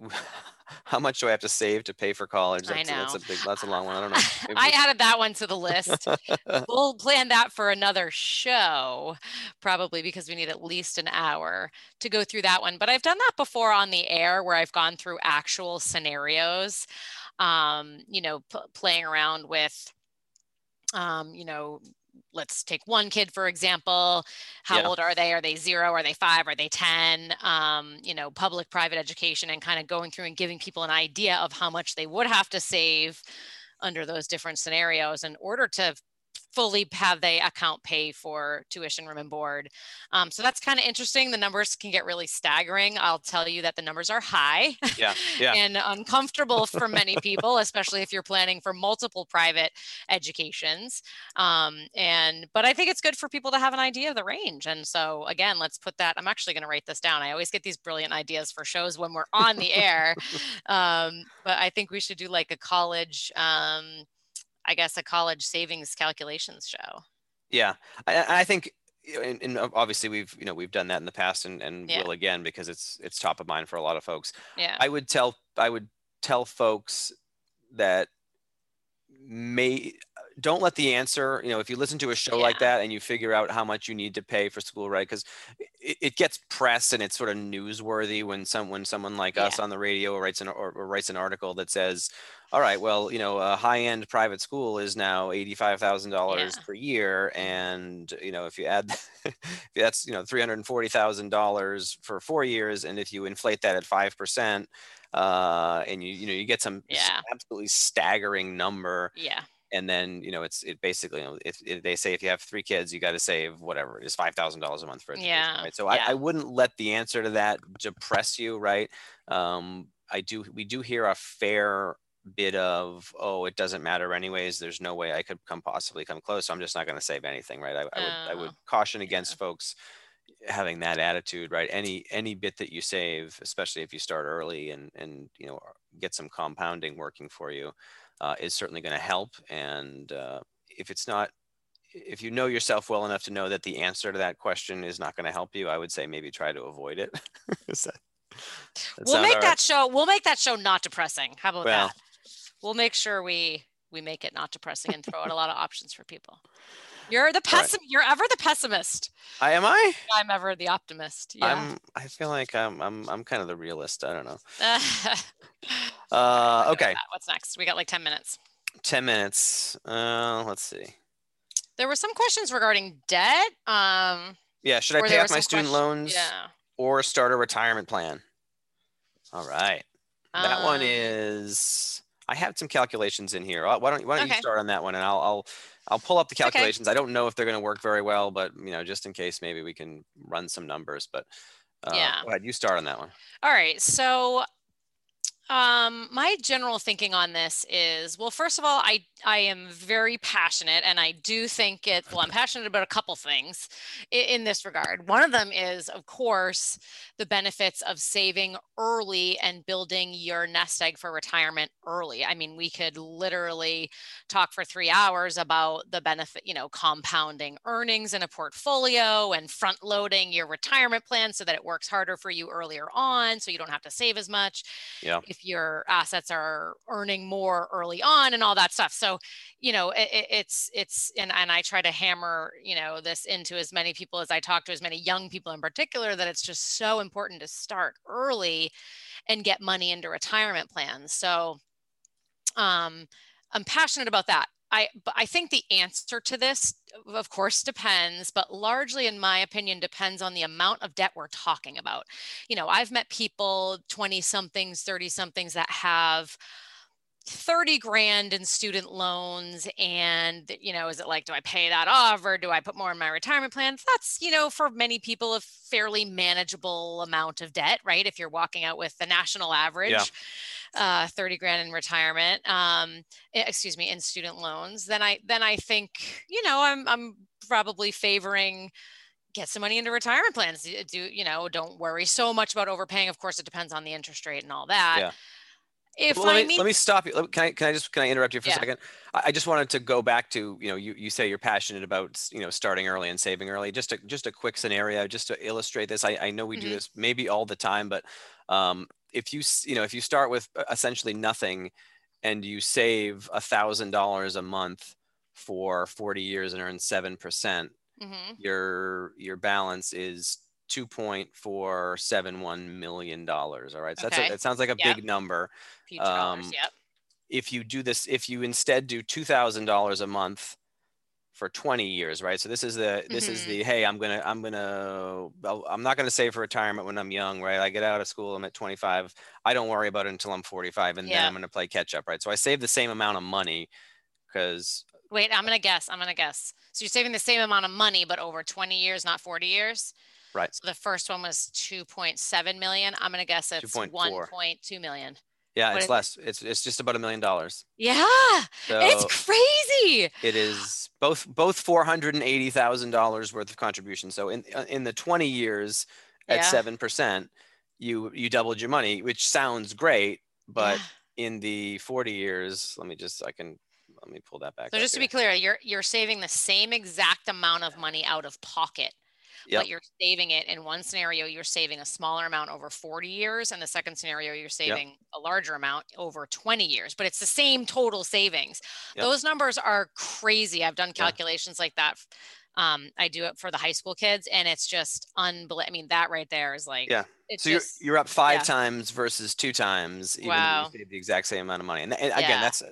How much do I have to save to pay for college? I That's, a- that's know. a big. That's a long one. I don't know. (laughs) I added that one to the list. (laughs) we'll plan that for another show, probably because we need at least an hour to go through that one. But I've done that before on the air where I've gone through actual scenarios, um, you know, p- playing around with, um, you know, let's take one kid for example. How Yeah. old are they? Are they zero? Are they five? Are they 10 um, you know public private education and kind of going through and giving people an idea of how much they would have to save under those different scenarios in order to fully have they account pay for tuition room and board um, so that's kind of interesting the numbers can get really staggering i'll tell you that the numbers are high Yeah. (laughs) Yeah. and uncomfortable for many people, especially if you're planning for multiple private educations. Um, and but I think it's good for people to have an idea of the range. And so again, let's put that. I'm actually going to write this down. I always get these brilliant ideas for shows when we're on the air, (laughs) um, but I think we should do like a college. I guess a college savings calculations show. Yeah, I, I think, and, and obviously we've you know we've done that in the past and, and Yeah. will again because it's it's top of mind for a lot of folks. Yeah. I would tell I would tell folks that may don't let the answer you know if you listen to a show like that and you figure out how much you need to pay for school right because it, it gets press and it's sort of newsworthy when some when someone like us on the radio writes an or, or writes an article that says all right well you know a high end private school is now $85000 Yeah. per year and you know if you add (laughs) that's you know $340000 for four years and if you inflate that at 5% uh, and you you know you get some Yeah. absolutely staggering number yeah. and then you know it's it basically you know, if, if they say if you have three kids you got to save whatever it is five thousand dollars a month for education Yeah, right so yeah. I, I wouldn't let the answer to that depress you right um i do we do hear a fair bit of oh it doesn't matter anyways there's no way i could come possibly come close so i'm just not going to save anything right? I, I would i would Oh, caution against folks having that attitude right? Any any bit that you save especially if you start early and and you know get some compounding working for you uh, is certainly going to help and uh, if it's not if you know yourself well enough to know that the answer to that question is not going to help you i would say maybe try to avoid it. (laughs) Is that, that we'll make all that show we'll make that show not depressing how about Well. that we'll make sure we we make it not depressing and throw out a lot of options for people. You're the All right. pessim- you're ever the pessimist. I, am i? I'm ever the optimist yeah. I'm i feel like i'm i'm, I'm kind of the realist i don't know. (laughs) Uh, okay. what's next? We got like 10 minutes. 10 minutes. Uh, let's see. There were some questions regarding debt um yeah should i pay off my student question- loans yeah. or start a retirement plan? All right. That one Um, is. I have some calculations in here. Why don't Why don't you start on that one, and I'll I'll I'll pull up the Okay. calculations. I don't know if they're going to work very well, but you know, just in case, maybe we can run some numbers. But uh, Yeah. go ahead. You start on that one. All right. So Um, my general thinking on this is well, first of all, I I am very passionate, and I do think it. Well, I'm (laughs) passionate about a couple things in, in this regard. One of them is, of course, the benefits of saving early and building your nest egg for retirement early. I mean, we could literally talk for three hours about the benefit, you know, compounding earnings in a portfolio and front loading your retirement plan so that it works harder for you earlier on, so you don't have to save as much. Yeah if your assets are earning more early on and all that stuff. So you know it, it's it's and, and i try to hammer you know this into as many people as i talk to as many young people in particular that it's just so important to start early and get money into retirement plans. So um i'm passionate about that I, I think the answer to this, of course, depends, but largely, in my opinion, depends on the amount of debt we're talking about. You know, I've met people, 20 somethings, 30 somethings, that have 30 grand in student loans and you know is it like do i pay that off or do i put more in my retirement plans that's you know for many people a fairly manageable amount of debt right? If you're walking out with the national average yeah uh, 30 grand in retirement, um, excuse me, in student loans, then I, then I think, you know, I'm, I'm probably favoring get some money into retirement plans. Do, you know, don't worry so much about overpaying. Of course, it depends on the interest rate and all that. Yeah. If well, let, me, mean, let me stop you. Can I, can I just can I interrupt you for yeah. a second? I just wanted to go back to you know you, you say you're passionate about you know starting early and saving early. Just a just a quick scenario just to illustrate this. I, I know we mm-hmm. do this maybe all the time, but um, if you you know if you start with uh, essentially nothing and you save a thousand dollars a month for 40 years and earn 7% mm-hmm. your your balance is 2.471 million dollars all right so okay. that's a, it sounds like a yep. big number um, yep. if you do this if you instead do $2000 a month for 20 years right so this is the this mm-hmm. is the hey i'm gonna i'm gonna i'm not gonna save for retirement when i'm young right i get out of school i'm at 25 i don't worry about it until i'm 45 and yeah. then i'm gonna play catch up right so i save the same amount of money because wait i'm gonna guess i'm gonna guess so you're saving the same amount of money but over 20 years not 40 years right so the first one was 2.7 million i'm gonna guess it's 1.2 million yeah, what it's less. It? It's it's just about a million dollars. Yeah, so it's crazy. It is both both four hundred and eighty thousand dollars worth of contribution. So in uh, in the twenty years at seven yeah. percent, you you doubled your money, which sounds great, but yeah. in the forty years, let me just I can let me pull that back. So just here. to be clear, you're you're saving the same exact amount of money out of pocket yep. but you're saving it in one scenario you're saving a smaller amount over 40 years and the second scenario you're saving yep. a larger amount over 20 years but it's the same total savings yep. those numbers are crazy i've done calculations like that um, I do it for the high school kids, and it's just unbelievable. I mean, that right there is like, yeah. so just, you're you're up five yeah. times versus two times, even wow. you save the exact same amount of money. And, and again, yeah. that's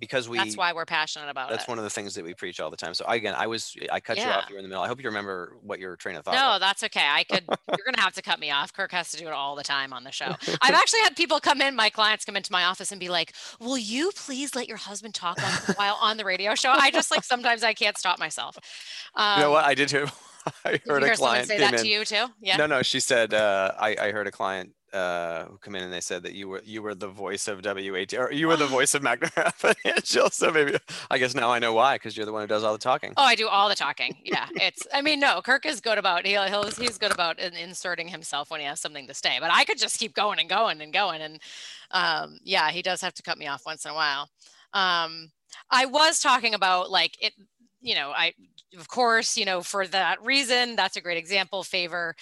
because we that's why we're passionate about that's it. one of the things that we preach all the time so again i was i cut yeah. you off you were in the middle i hope you remember what your train of thought no was. that's okay i could you're gonna have to cut me off kirk has to do it all the time on the show i've (laughs) actually had people come in my clients come into my office and be like will you please let your husband talk on, while on the radio show i just like sometimes i can't stop myself um, you know what um, i did too (laughs) I heard a client say that in. to you too. Yeah. No, no. She said uh, I, I heard a client uh, who come in and they said that you were you were the voice of WAT or you were the (laughs) voice of McNamara Financial. (laughs) So maybe I guess now I know why because you're the one who does all the talking. Oh, I do all the talking. Yeah, it's. I mean, no, Kirk is good about he'll, he'll he's good about inserting himself when he has something to say. But I could just keep going and going and going. And um, yeah, he does have to cut me off once in a while. Um, I was talking about like it. You know, I of course you know for that reason that's a great example favor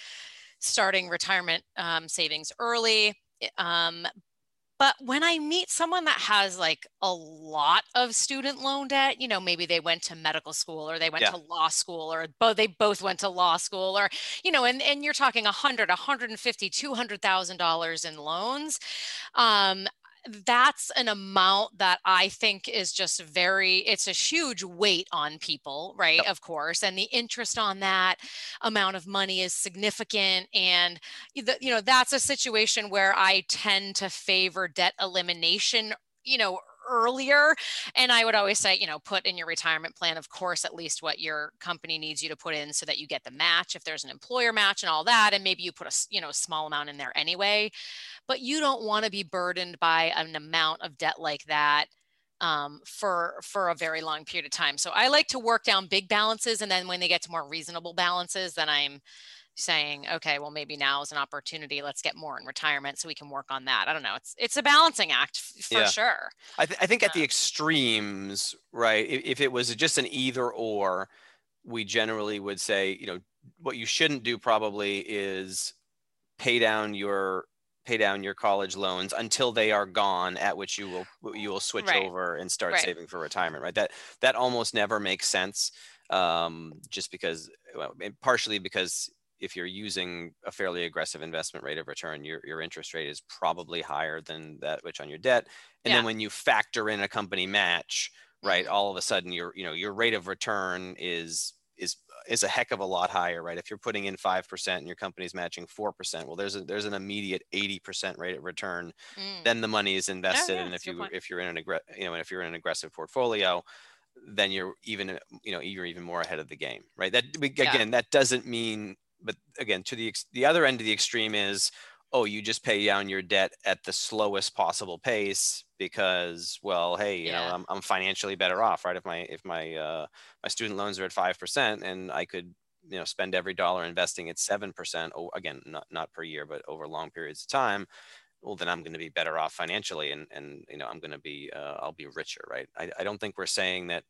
starting retirement um, savings early. Um, but when I meet someone that has like a lot of student loan debt, you know, maybe they went to medical school or they went yeah. to law school or both they both went to law school or, you know, and, and you're talking a hundred, a hundred and fifty, two hundred thousand dollars in loans. Um, that's an amount that I think is just very, it's a huge weight on people, right? Yep. Of course. And the interest on that amount of money is significant. And, you know, that's a situation where I tend to favor debt elimination, you know, earlier. And I would always say, you know, put in your retirement plan, of course, at least what your company needs you to put in so that you get the match if there's an employer match and all that. And maybe you put a, you know, small amount in there anyway. But you don't want to be burdened by an amount of debt like that um, for for a very long period of time. So I like to work down big balances, and then when they get to more reasonable balances, then I'm saying, okay, well maybe now is an opportunity. Let's get more in retirement so we can work on that. I don't know. It's it's a balancing act for yeah. sure. I, th- I think at the extremes, right? If, if it was just an either or, we generally would say, you know, what you shouldn't do probably is pay down your pay down your college loans until they are gone at which you will you will switch right. over and start right. saving for retirement right that that almost never makes sense um, just because well, partially because if you're using a fairly aggressive investment rate of return, your, your interest rate is probably higher than that which on your debt. And yeah. then when you factor in a company match, right, mm-hmm. all of a sudden your, you know, your rate of return is is is a heck of a lot higher, right? If you're putting in five percent and your company's matching four percent, well, there's a there's an immediate eighty percent rate of return. Mm. Then the money is invested, oh, yeah, and if you if you're in an aggr- you know, and if you're in an aggressive portfolio, then you're even you know you're even more ahead of the game, right? That again, yeah. that doesn't mean but again, to the the other end of the extreme is, oh, you just pay down your debt at the slowest possible pace because, well, hey, you yeah. know, I'm, I'm financially better off, right? If my if my uh, my student loans are at five percent, and I could you know spend every dollar investing at seven percent, oh, again, not not per year, but over long periods of time well then i'm going to be better off financially and and you know i'm going to be uh, i'll be richer right I, I don't think we're saying that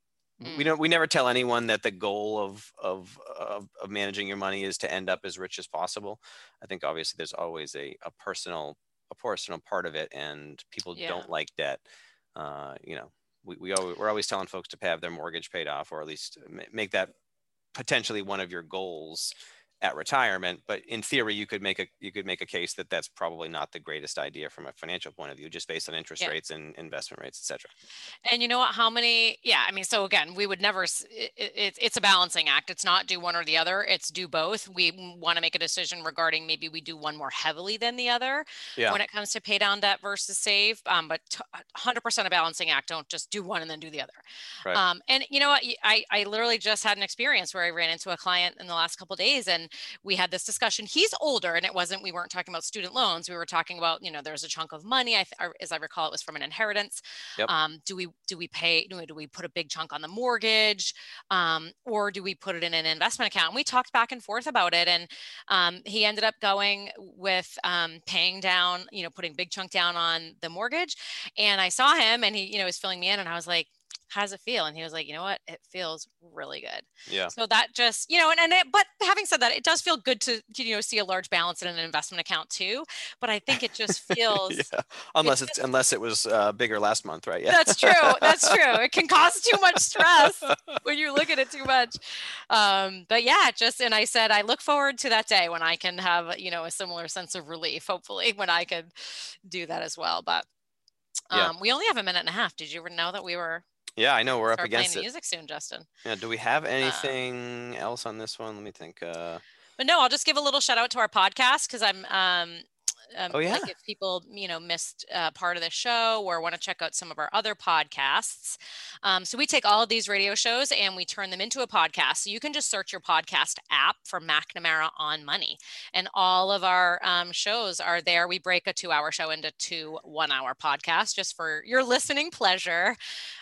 Mm. We don't. We never tell anyone that the goal of, of of of managing your money is to end up as rich as possible. I think obviously there's always a a personal a personal part of it, and people yeah. don't like debt. Uh, you know, we we always, we're always telling folks to have their mortgage paid off, or at least make that potentially one of your goals at retirement but in theory you could make a you could make a case that that's probably not the greatest idea from a financial point of view just based on interest yeah. rates and investment rates etc and you know what how many yeah i mean so again we would never it, it, it's a balancing act it's not do one or the other it's do both we want to make a decision regarding maybe we do one more heavily than the other yeah. when it comes to pay down debt versus save um, but t- 100% a balancing act don't just do one and then do the other right. um, and you know what I, I literally just had an experience where i ran into a client in the last couple days and we had this discussion. He's older, and it wasn't, we weren't talking about student loans. We were talking about, you know, there's a chunk of money. I, as I recall, it was from an inheritance. Yep. Um, do we, do we pay, do we, put a big chunk on the mortgage? Um, or do we put it in an investment account? And we talked back and forth about it. And um, he ended up going with um, paying down, you know, putting big chunk down on the mortgage. And I saw him and he, you know, was filling me in and I was like, does it feel? And he was like, you know what? It feels really good. Yeah. So that just, you know, and, and it, but having said that, it does feel good to, you know, see a large balance in an investment account too. But I think it just (laughs) feels, yeah. unless it's, it's unless it was uh, bigger last month, right? Yeah. That's true. That's true. It can cause too much stress (laughs) when you look at it too much. Um, but yeah, just, and I said, I look forward to that day when I can have, you know, a similar sense of relief, hopefully when I could do that as well. But um, yeah. we only have a minute and a half. Did you ever know that we were yeah, I know we're up against playing it. music soon, Justin. Yeah. Do we have uh, anything uh, else on this one? Let me think. Uh, but no, I'll just give a little shout out to our podcast because I'm um, um, oh, yeah. Like if people, you know, missed uh, part of the show or want to check out some of our other podcasts. Um, so we take all of these radio shows and we turn them into a podcast. So you can just search your podcast app for McNamara on Money. And all of our um, shows are there. We break a two hour show into two one hour podcasts just for your listening pleasure.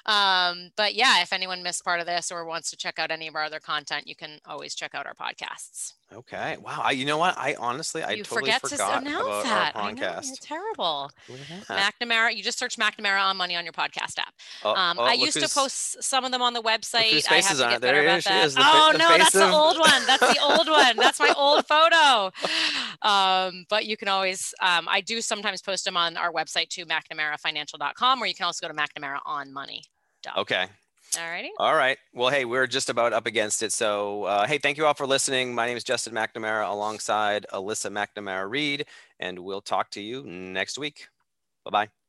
Um, but yeah, if anyone missed part of this or wants to check out any of our other content, you can always check out our podcasts. Okay. Wow. I, you know what? I honestly, I you totally forget forgot to announce about that. our podcast. I know, you're terrible. McNamara. You just search McNamara on Money on your podcast app. Oh, um, oh, I used to post some of them on the website. I have to get better about that. Is, oh fa- no, that's of... the old one. That's the old one. That's my old photo. (laughs) Um, but you can always. Um, I do sometimes post them on our website too, McNamaraFinancial.com, or you can also go to McNamara on Money. Okay. All righty. All right. Well, hey, we're just about up against it. So, uh, hey, thank you all for listening. My name is Justin McNamara alongside Alyssa McNamara Reed, and we'll talk to you next week. Bye bye.